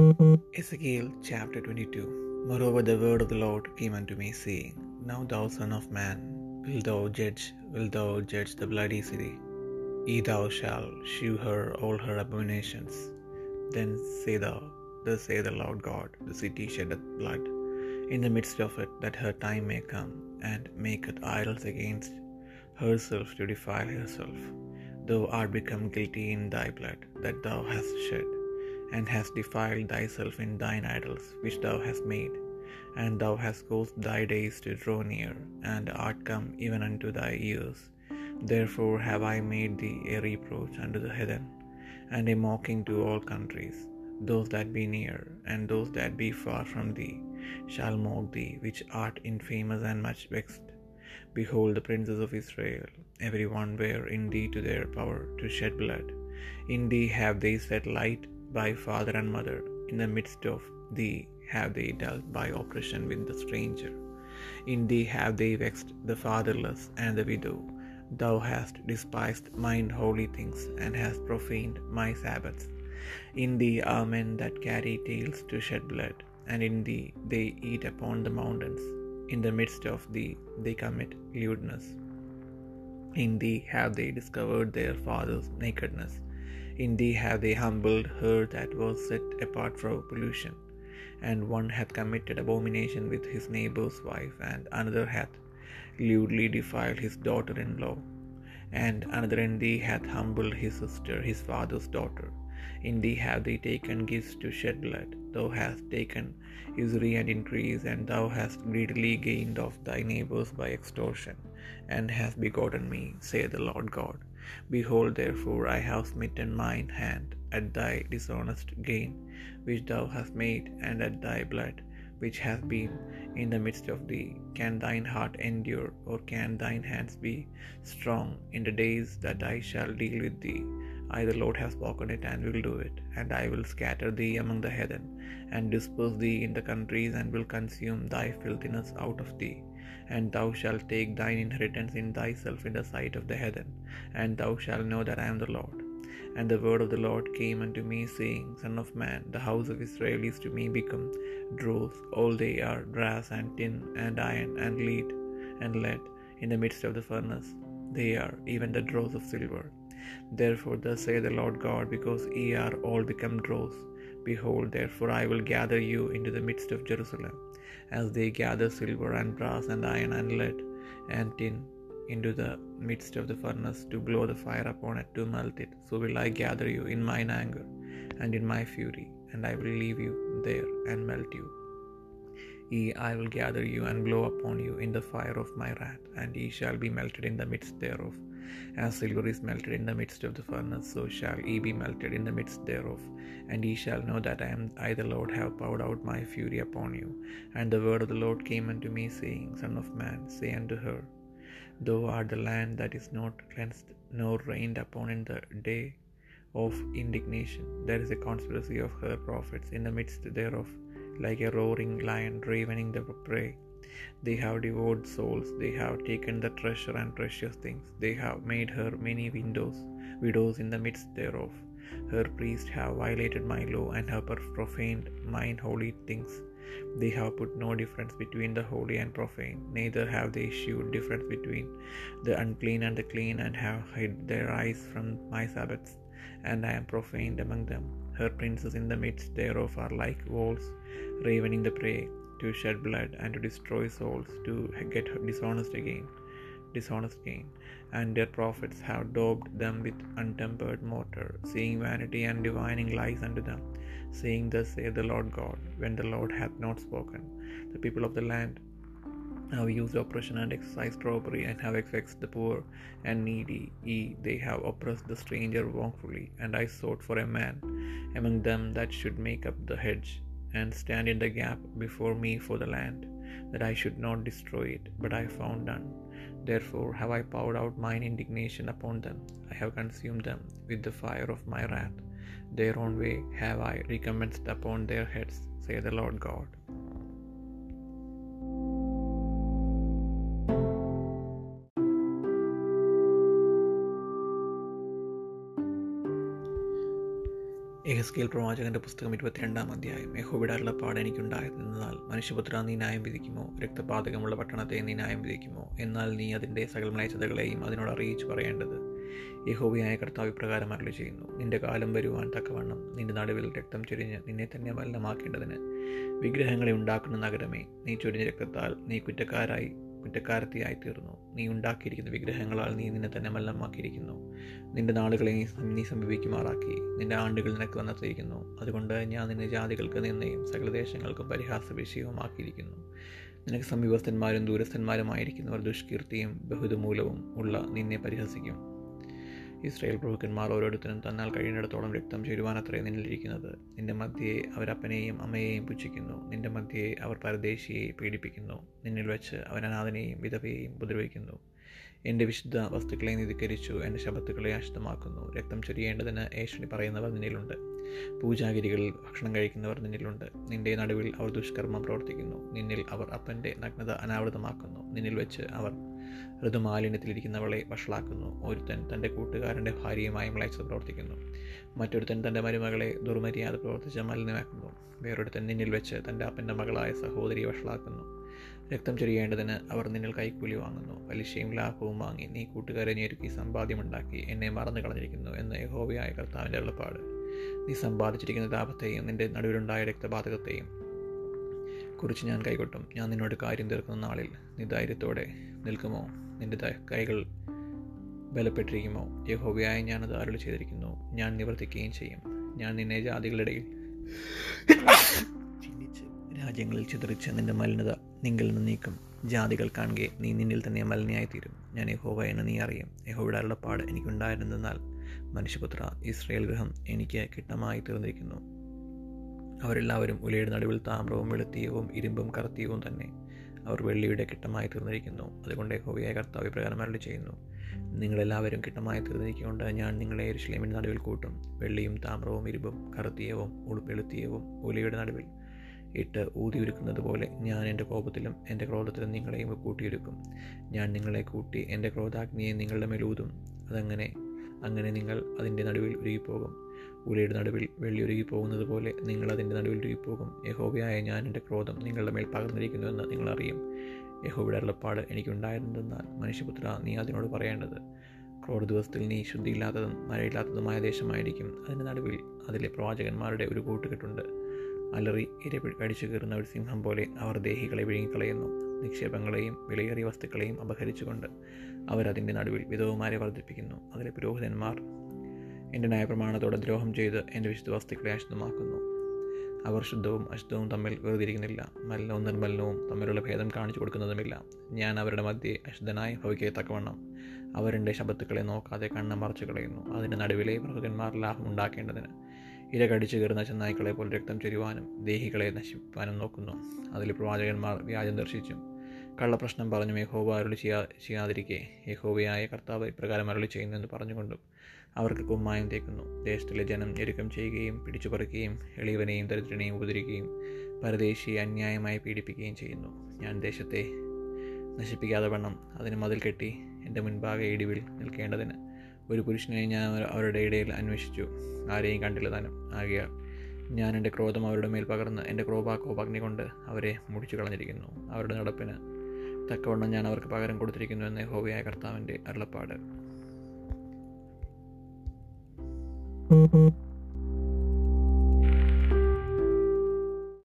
Ezekiel chapter 22 Moreover, the word of the Lord came unto me, saying, Now, thou son of man, wilt thou judge, wilt thou judge the bloody city? Ye thou shalt shew her all her abominations. Then say thou, Thus saith the Lord God, The city sheddeth blood in the midst of it, that her time may come, and maketh idols against herself to defile herself. Thou art become guilty in thy blood that thou hast shed and hast defiled thyself in thine idols which thou hast made, and thou hast caused thy days to draw near, and art come even unto thy years. Therefore have I made thee a reproach unto the heathen, and a mocking to all countries. Those that be near, and those that be far from thee, shall mock thee, which art infamous and much vexed. Behold, the princes of Israel, every one were in thee to their power to shed blood. In thee have they set light by father and mother. In the midst of thee have they dealt by oppression with the stranger. In thee have they vexed the fatherless and the widow. Thou hast despised mine holy things, and hast profaned my Sabbaths. In thee are men that carry tales to shed blood, and in thee they eat upon the mountains. In the midst of thee they commit lewdness. In thee have they discovered their father's nakedness. In thee have they humbled her that was set apart for pollution. And one hath committed abomination with his neighbour's wife, and another hath lewdly defiled his daughter in law. And another in thee hath humbled his sister, his father's daughter. In thee have they taken gifts to shed blood. Thou hast taken usury and increase, and thou hast greedily gained of thy neighbours by extortion, and hast begotten me, saith the Lord God. Behold, therefore, I have smitten mine hand at thy dishonest gain, which thou hast made, and at thy blood, which hath been in the midst of thee. Can thine heart endure, or can thine hands be strong in the days that I shall deal with thee? I, the Lord, have spoken it, and will do it. And I will scatter thee among the heathen, and disperse thee in the countries, and will consume thy filthiness out of thee. And thou shalt take thine inheritance in thyself in the sight of the heathen, and thou shalt know that I am the Lord. And the word of the Lord came unto me, saying, Son of man, the house of Israel is to me become dross; all they are brass and tin and iron and lead and lead in the midst of the furnace. They are even the dross of silver. Therefore, thus saith the Lord God, because ye are all become dross, behold, therefore I will gather you into the midst of Jerusalem, as they gather silver and brass and iron and lead and tin into the midst of the furnace to blow the fire upon it to melt it. So will I gather you in mine anger and in my fury, and I will leave you there and melt you. Ye, I will gather you and blow upon you in the fire of my wrath, and ye shall be melted in the midst thereof. As silver is melted in the midst of the furnace, so shall ye be melted in the midst thereof. And ye shall know that I am I the Lord have poured out my fury upon you. And the word of the Lord came unto me, saying, Son of man, say unto her, Thou art the land that is not cleansed nor rained upon in the day of indignation. There is a conspiracy of her prophets in the midst thereof, like a roaring lion ravening the prey. They have devoured souls, they have taken the treasure and precious things, they have made her many windows, widows in the midst thereof. Her priests have violated my law and have profaned mine holy things. They have put no difference between the holy and profane, neither have they shewed difference between the unclean and the clean, and have hid their eyes from my Sabbaths, and I am profaned among them. Her princes in the midst thereof are like wolves, ravening the prey, to shed blood and to destroy souls, to get dishonest again, dishonest gain. And their prophets have daubed them with untempered mortar, seeing vanity and divining lies unto them, saying, Thus saith the Lord God, when the Lord hath not spoken. The people of the land have used oppression and exercised robbery, and have vexed the poor and needy. Ye, they have oppressed the stranger wrongfully, and I sought for a man among them that should make up the hedge, and stand in the gap before me for the land, that I should not destroy it, but I found none. Therefore have I poured out mine indignation upon them, I have consumed them with the fire of my wrath. Their own way have I recommenced upon their heads, saith the Lord God. Ezekiel പ്രവാചകന്റെ പുസ്തകം ഇരുപത്തിരണ്ടാം അധ്യായം. യഹോബിയുടെ അരുളപ്പാട് എനിക്കുണ്ടായിരുന്നതിനാൽ മനുഷ്യപുത്ര നീ ന്യായം വിധിക്കുമോ? രക്തപാതകമുള്ള പട്ടണത്തെ നീ ന്യായം വിധിക്കുമോ? എന്നാൽ നീ അതിന്റെ സകല മ്ലേച്ഛതകളെയും അതിനോട് അറിയിച്ചു പറയേണ്ടത്. യഹോബിയായ കർത്താവ് ഇപ്രകാരം അരളി ചെയ്യുന്നു. നിന്റെ കാലം വരുവാൻ തക്കവണ്ണം നിന്റെ നടുവിൽ രക്തം ചൊരിഞ്ഞ് നിന്നെ തന്നെ മലിനമാക്കേണ്ടതിന് വിഗ്രഹങ്ങളെ ഉണ്ടാക്കുന്ന നഗരമേ നീ ചൊരിഞ്ഞ രക്തത്താൽ നീ കുറ്റക്കാരായി കുറ്റക്കാരത്തിയായി തീർന്നു നീ ഉണ്ടാക്കിയിരിക്കുന്ന വിഗ്രഹങ്ങളാൽ നീ നിന്നെ തന്നെ മല്ലമാക്കിയിരിക്കുന്നു നിന്റെ നാളുകളെ നീ നീ സമീപിക്കുമാറാക്കി. നിന്റെ ആണ്ടുകൾ നിനക്ക് വന്നെത്തിയിരിക്കുന്നു അതുകൊണ്ട് ഞാൻ നിന്നെ ജാതികൾക്ക് നിന്നെയും സകലദേശങ്ങൾക്കും പരിഹാസ വിഷയവുമാക്കിയിരിക്കുന്നു നിനക്ക് സമീപസ്ഥന്മാരും ദൂരസ്ഥന്മാരുമായിരിക്കുന്നവർ ദുഷ്കീർത്തിയും ബഹുദമൂലവും ഉള്ള നിന്നെ പരിഹസിക്കും. ഇസ്രായേൽ പ്രഭുക്കന്മാർ ഓരോരുത്തരും തന്നാൽ കഴിയുന്നിടത്തോളം രക്തം ചേരുവാനത്രേ നിന്നിലിരിക്കുന്നത് നിന്റെ മധ്യയെ അവരപ്പനെയും അമ്മയെയും പുച്ഛിക്കുന്നു. നിന്റെ മധ്യയെ അവർ പരദേശിയെ പീഡിപ്പിക്കുന്നു. നിന്നിൽ വെച്ച് അവൻ അനാഥനെയും വിധവയെയും ഉപദ്രവിക്കുന്നു. എന്റെ വിശുദ്ധ വസ്തുക്കളെ നിധിക്കരിച്ചു എന്റെ ശബത്തുക്കളെ അശുദ്ധമാക്കുന്നു. രക്തം ചൊരിയേണ്ടതിന് ഏഷണി പറയുന്നവർ നിന്നിലുണ്ട്. പൂജാഗിരികളിൽ ഭക്ഷണം കഴിക്കുന്നവർ നിന്നിലുണ്ട്. നിന്റെ നടുവിൽ അവർ ദുഷ്കർമ്മം പ്രവർത്തിക്കുന്നു. നിന്നിൽ അവർ അപ്പന്റെ നഗ്നത അനാവൃതമാക്കുന്നു. നിന്നിൽ വെച്ച് അവർ ഋതുമാലിന്യത്തിലിരിക്കുന്നവളെ വഷളാക്കുന്നു. ഒരുത്തൻ തന്റെ കൂട്ടുകാരന്റെ ഭാര്യയുമായി മ്ലേച്ഛത പ്രവർത്തിക്കുന്നു. മറ്റൊരുത്തൻ തന്റെ മരുമകളെ ദുർമര്യാദ പ്രവർത്തിച്ച് മലിനമാക്കുന്നു. വേറൊരുത്തൻ നിന്നിൽ വെച്ച് തന്റെ അപ്പന്റെ മകളായ സഹോദരിയെ വഷളാക്കുന്നു. രക്തം ചൊരിയേണ്ടതിന് അവർ നിന്നിൽ കൈക്കൂലി വാങ്ങുന്നു. പലിശയും ലാഭവും വാങ്ങി നീ കൂട്ടുകാരെ ഞെരുക്കി സമ്പാദ്യമുണ്ടാക്കി എന്നെ മറന്നു കളഞ്ഞിരിക്കുന്നു എന്ന് യഹോവയായ കർത്താവിന്റെ എളുപ്പാട് നീ സമ്പാദിച്ചിരിക്കുന്ന ലാഭത്തെയും നിന്റെ നടുവിലുണ്ടായ രക്തപാതകത്തെയും കുറിച്ച് ഞാൻ കൈകൊട്ടും. ഞാൻ നിന്നോട് കാര്യം തീർക്കുന്ന നാളിൽ നീ ധൈര്യത്തോടെ നിൽക്കുമോ? നിന്റെ കൈകൾ ബലപ്പെട്ടിരിക്കുമോ? യഹോവയായി ഞാനത് ആരോട് ചെയ്തിരിക്കുന്നു. ഞാൻ നിവർത്തിക്കുകയും ചെയ്യും. ഞാൻ നിന്നെ ജാതികളിടയിൽ രാജ്യങ്ങളിൽ ചിതറിച്ച് നിന്റെ മലിനത നിങ്കിൽ നിന്ന് നീക്കും. ജാതികൾ കാണുകെ നീ നിന്നിൽ തന്നെ മലിനയായി തീരും ഞാൻ യഹോവ എന്ന് നീ അറിയും. യഹോവയുടെ അരുളപ്പാട് എനിക്കുണ്ടായിരുന്നെന്നാൽ മനുഷ്യപുത്ര ഇസ്രയേൽ ഗ്രഹം എനിക്ക് കിട്ടമായി തീർന്നിരിക്കുന്നു അവരെല്ലാവരും ഉലയുടെ നടുവിൽ താമ്രവും വെളുത്തിയവും ഇരുമ്പും കറുത്തിയവും തന്നെ അവർ വെള്ളിയുടെ കിട്ടമായി തീർന്നിരിക്കുന്നു. അതുകൊണ്ട് ഹോവിയായ കർത്താവ് പ്രകാരം അരളി ചെയ്യുന്നു. നിങ്ങളെല്ലാവരും കിട്ടമായി തീർന്നിരിക്കൊണ്ട് ഞാൻ നിങ്ങളെ എരുഷലേമിന്റെ നടുവിൽ കൂട്ടും. വെള്ളിയും താമ്രവും ഇരുമ്പും കറുത്തിയവും വെളുത്തിയവും ഉലയുടെ നടുവിൽ ഇട്ട് ഊതിയൊരുക്കുന്നത് പോലെ ഞാൻ എന്റെ കോപത്തിലും എന്റെ ക്രോധത്തിലും നിങ്ങളെയും കൂട്ടിയൊരുക്കും. ഞാൻ നിങ്ങളെ കൂട്ടി എന്റെ ക്രോധാഗ്നിയെ നിങ്ങളുടെ മേൽ ഊതും. അതങ്ങനെ അങ്ങനെ നിങ്ങൾ അതിന്റെ നടുവിൽ ഉരുകിപ്പോകും. ഉലയുടെ നടുവിൽ വെള്ളിയൊരുകി പോകുന്നത് പോലെ നിങ്ങൾ അതിന്റെ നടുവിൽ പോകും. യഹോബയായ ഞാൻ എന്റെ ക്രോധം നിങ്ങളുടെ മേൽ പകർന്നിരിക്കുന്നുവെന്ന് നിങ്ങൾ അറിയും. യഹോബയുടെ അരുളപ്പാട് എനിക്കുണ്ടായിരുന്നതെന്നാൽ മനുഷ്യപുത്ര നീ അതിനോട് പറയേണ്ടത് ക്രോധ ദിവസത്തിൽ നീ ശുദ്ധിയില്ലാത്തതും മഴയില്ലാത്തതുമായ ദേശമായിരിക്കും. അതിന്റെ നടുവിൽ അതിലെ പ്രവാചകന്മാരുടെ ഒരു കൂട്ടുകെട്ടുണ്ട് അലറി ഇര കടിച്ചു കയറുന്ന ഒരു സിംഹം പോലെ അവർ ദേഹികളെ വിഴുങ്ങിക്കളയുന്നു. നിക്ഷേപങ്ങളെയും വിലയേറിയ വസ്തുക്കളെയും അപഹരിച്ചുകൊണ്ട് അവരതിന്റെ നടുവിൽ വിധവമാരെ വർദ്ധിപ്പിക്കുന്നു. അതിലെ പുരോഹിതന്മാർ എന്റെ ന്യായപ്രമാണത്തോടെ ദ്രോഹം ചെയ്ത് എന്റെ വിശുദ്ധ വസ്തുക്കളെ അശുദ്ധമാക്കുന്നു. അവർ ശുദ്ധവും അശുദ്ധവും തമ്മിൽ വേർതിരിക്കുന്നില്ല. മലിനവും നിർമ്മലനവും തമ്മിലുള്ള ഭേദം കാണിച്ചു കൊടുക്കുന്നതുമില്ല. ഞാൻ അവരുടെ മധ്യേ അശുദ്ധനായി ഭവിക്കത്തക്കവണ്ണം അവരുടെ ശബ്ദത്തുക്കളെ നോക്കാതെ കണ്ണ് മറച്ചു കളയുന്നു. അതിന്റെ നടുവിലെ പ്രഭുക്കന്മാർ ലാഭം ഉണ്ടാക്കേണ്ടതിന് ഇര കടിച്ചു കയറുന്ന ചെന്നായ്ക്കളെ പോലെ രക്തം ചൊരിവാനും ദേഹികളെ നശിപ്പാനും നോക്കുന്നു. അതിൽ പ്രവാചകന്മാർ വ്യാജം ദർശിച്ചും. കള്ളപ്രശ്നം പറഞ്ഞു യഹോബ അരുളി ചെയ്യാ ചെയ്യാതിരിക്കെ. യഹോബയായ കർത്താവ് ഇപ്രകാരം അരുളി ചെയ്യുന്നെന്ന് പറഞ്ഞുകൊണ്ടും അവർക്ക് കുമ്മായം തേക്കുന്നു. ദേശത്തിലെ ജനം ഞെരുക്കം ചെയ്യുകയും പിടിച്ചുപറിക്കുകയും എളിയവനെയും ദരിദ്രനെയും ഉപദ്രവിക്കുകയും പരദേശിയെ അന്യായമായി പീഡിപ്പിക്കുകയും ചെയ്യുന്നു. ഞാൻ ദേശത്തെ നശിപ്പിക്കാതെ വണ്ണം അതിന് മതിൽ കെട്ടി എന്റെ മുൻപാകെ ഇടിവിൽ നിൽക്കേണ്ടതിന്. ഒരു പുരുഷനെ ഞാൻ അവരുടെ ഇടയിൽ അന്വേഷിച്ചു. ആരെയും കണ്ടില്ല താനും. ആകിയാൽ ഞാൻ എന്റെ ക്രോധം അവരുടെ മേൽ പകർന്ന് എന്റെ ക്രോപ കോപാഗ്നി കൊണ്ട് അവരെ മുടിച്ചു കളഞ്ഞിരിക്കുന്നു അവരുടെ നടപ്പിന് തക്കവണ്ണം ഞാൻ അവർക്ക് പകരം കൊടുത്തിരിക്കുന്നു എന്ന് ഹോവിയായ കർത്താവിന്റെ അരുളപ്പാട്.